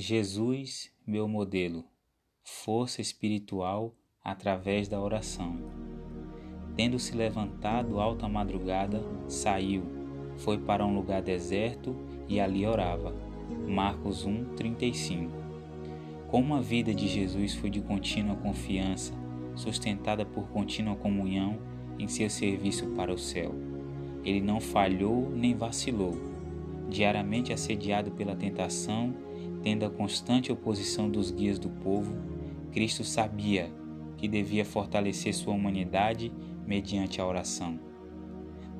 Jesus, meu modelo, força espiritual através da oração. Tendo se levantado alta madrugada, saiu, foi para um lugar deserto e ali orava. Marcos 1, 35. Como a vida de Jesus foi de contínua confiança, sustentada por contínua comunhão em seu serviço para o céu. Ele não falhou nem vacilou. Diariamente assediado pela tentação, tendo a constante oposição dos guias do povo, Cristo sabia que devia fortalecer sua humanidade mediante a oração.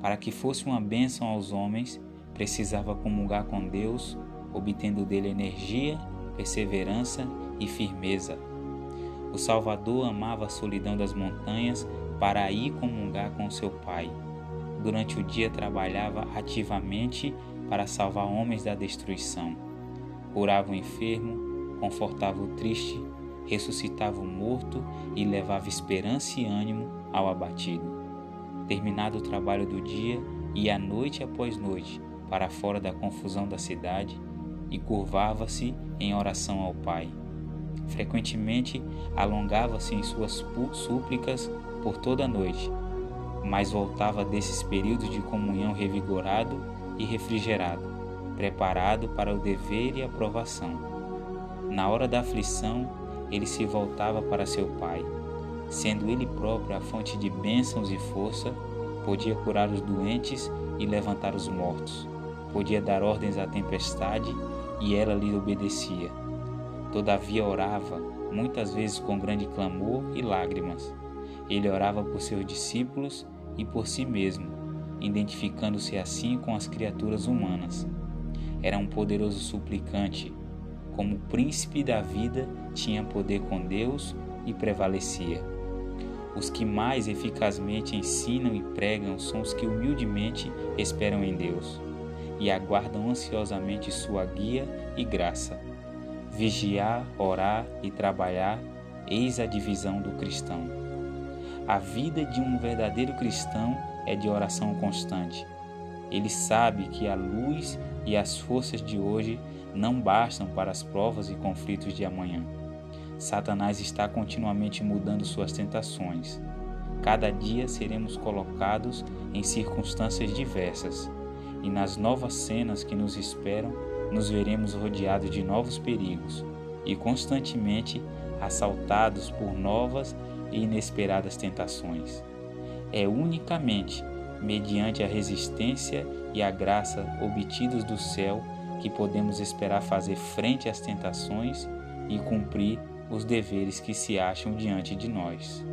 Para que fosse uma bênção aos homens, precisava comungar com Deus, obtendo dele energia, perseverança e firmeza. O Salvador amava a solidão das montanhas para ir comungar com seu Pai. Durante o dia trabalhava ativamente para salvar homens da destruição. Curava o enfermo, confortava o triste, ressuscitava o morto e levava esperança e ânimo ao abatido. Terminado o trabalho do dia, ia noite após noite para fora da confusão da cidade e curvava-se em oração ao Pai. Frequentemente alongava-se em suas súplicas por toda a noite, mas voltava desses períodos de comunhão revigorado e refrigerado, preparado para o dever e aprovação. Na hora da aflição, ele se voltava para seu Pai. Sendo ele próprio a fonte de bênçãos e força, podia curar os doentes e levantar os mortos. Podia dar ordens à tempestade e ela lhe obedecia. Todavia orava, muitas vezes com grande clamor e lágrimas. Ele orava por seus discípulos e por si mesmo, identificando-se assim com as criaturas humanas. Era um poderoso suplicante. Como príncipe da vida, tinha poder com Deus e prevalecia. Os que mais eficazmente ensinam e pregam são os que humildemente esperam em Deus e aguardam ansiosamente sua guia e graça. Vigiar, orar e trabalhar, eis a divisão do cristão. A vida de um verdadeiro cristão é de oração constante. Ele sabe que a luz e as forças de hoje não bastam para as provas e conflitos de amanhã. Satanás está continuamente mudando suas tentações. Cada dia seremos colocados em circunstâncias diversas, e nas novas cenas que nos esperam, nos veremos rodeados de novos perigos e constantemente assaltados por novas e inesperadas tentações. É unicamente mediante a resistência e a graça obtidos do céu que podemos esperar fazer frente às tentações e cumprir os deveres que se acham diante de nós.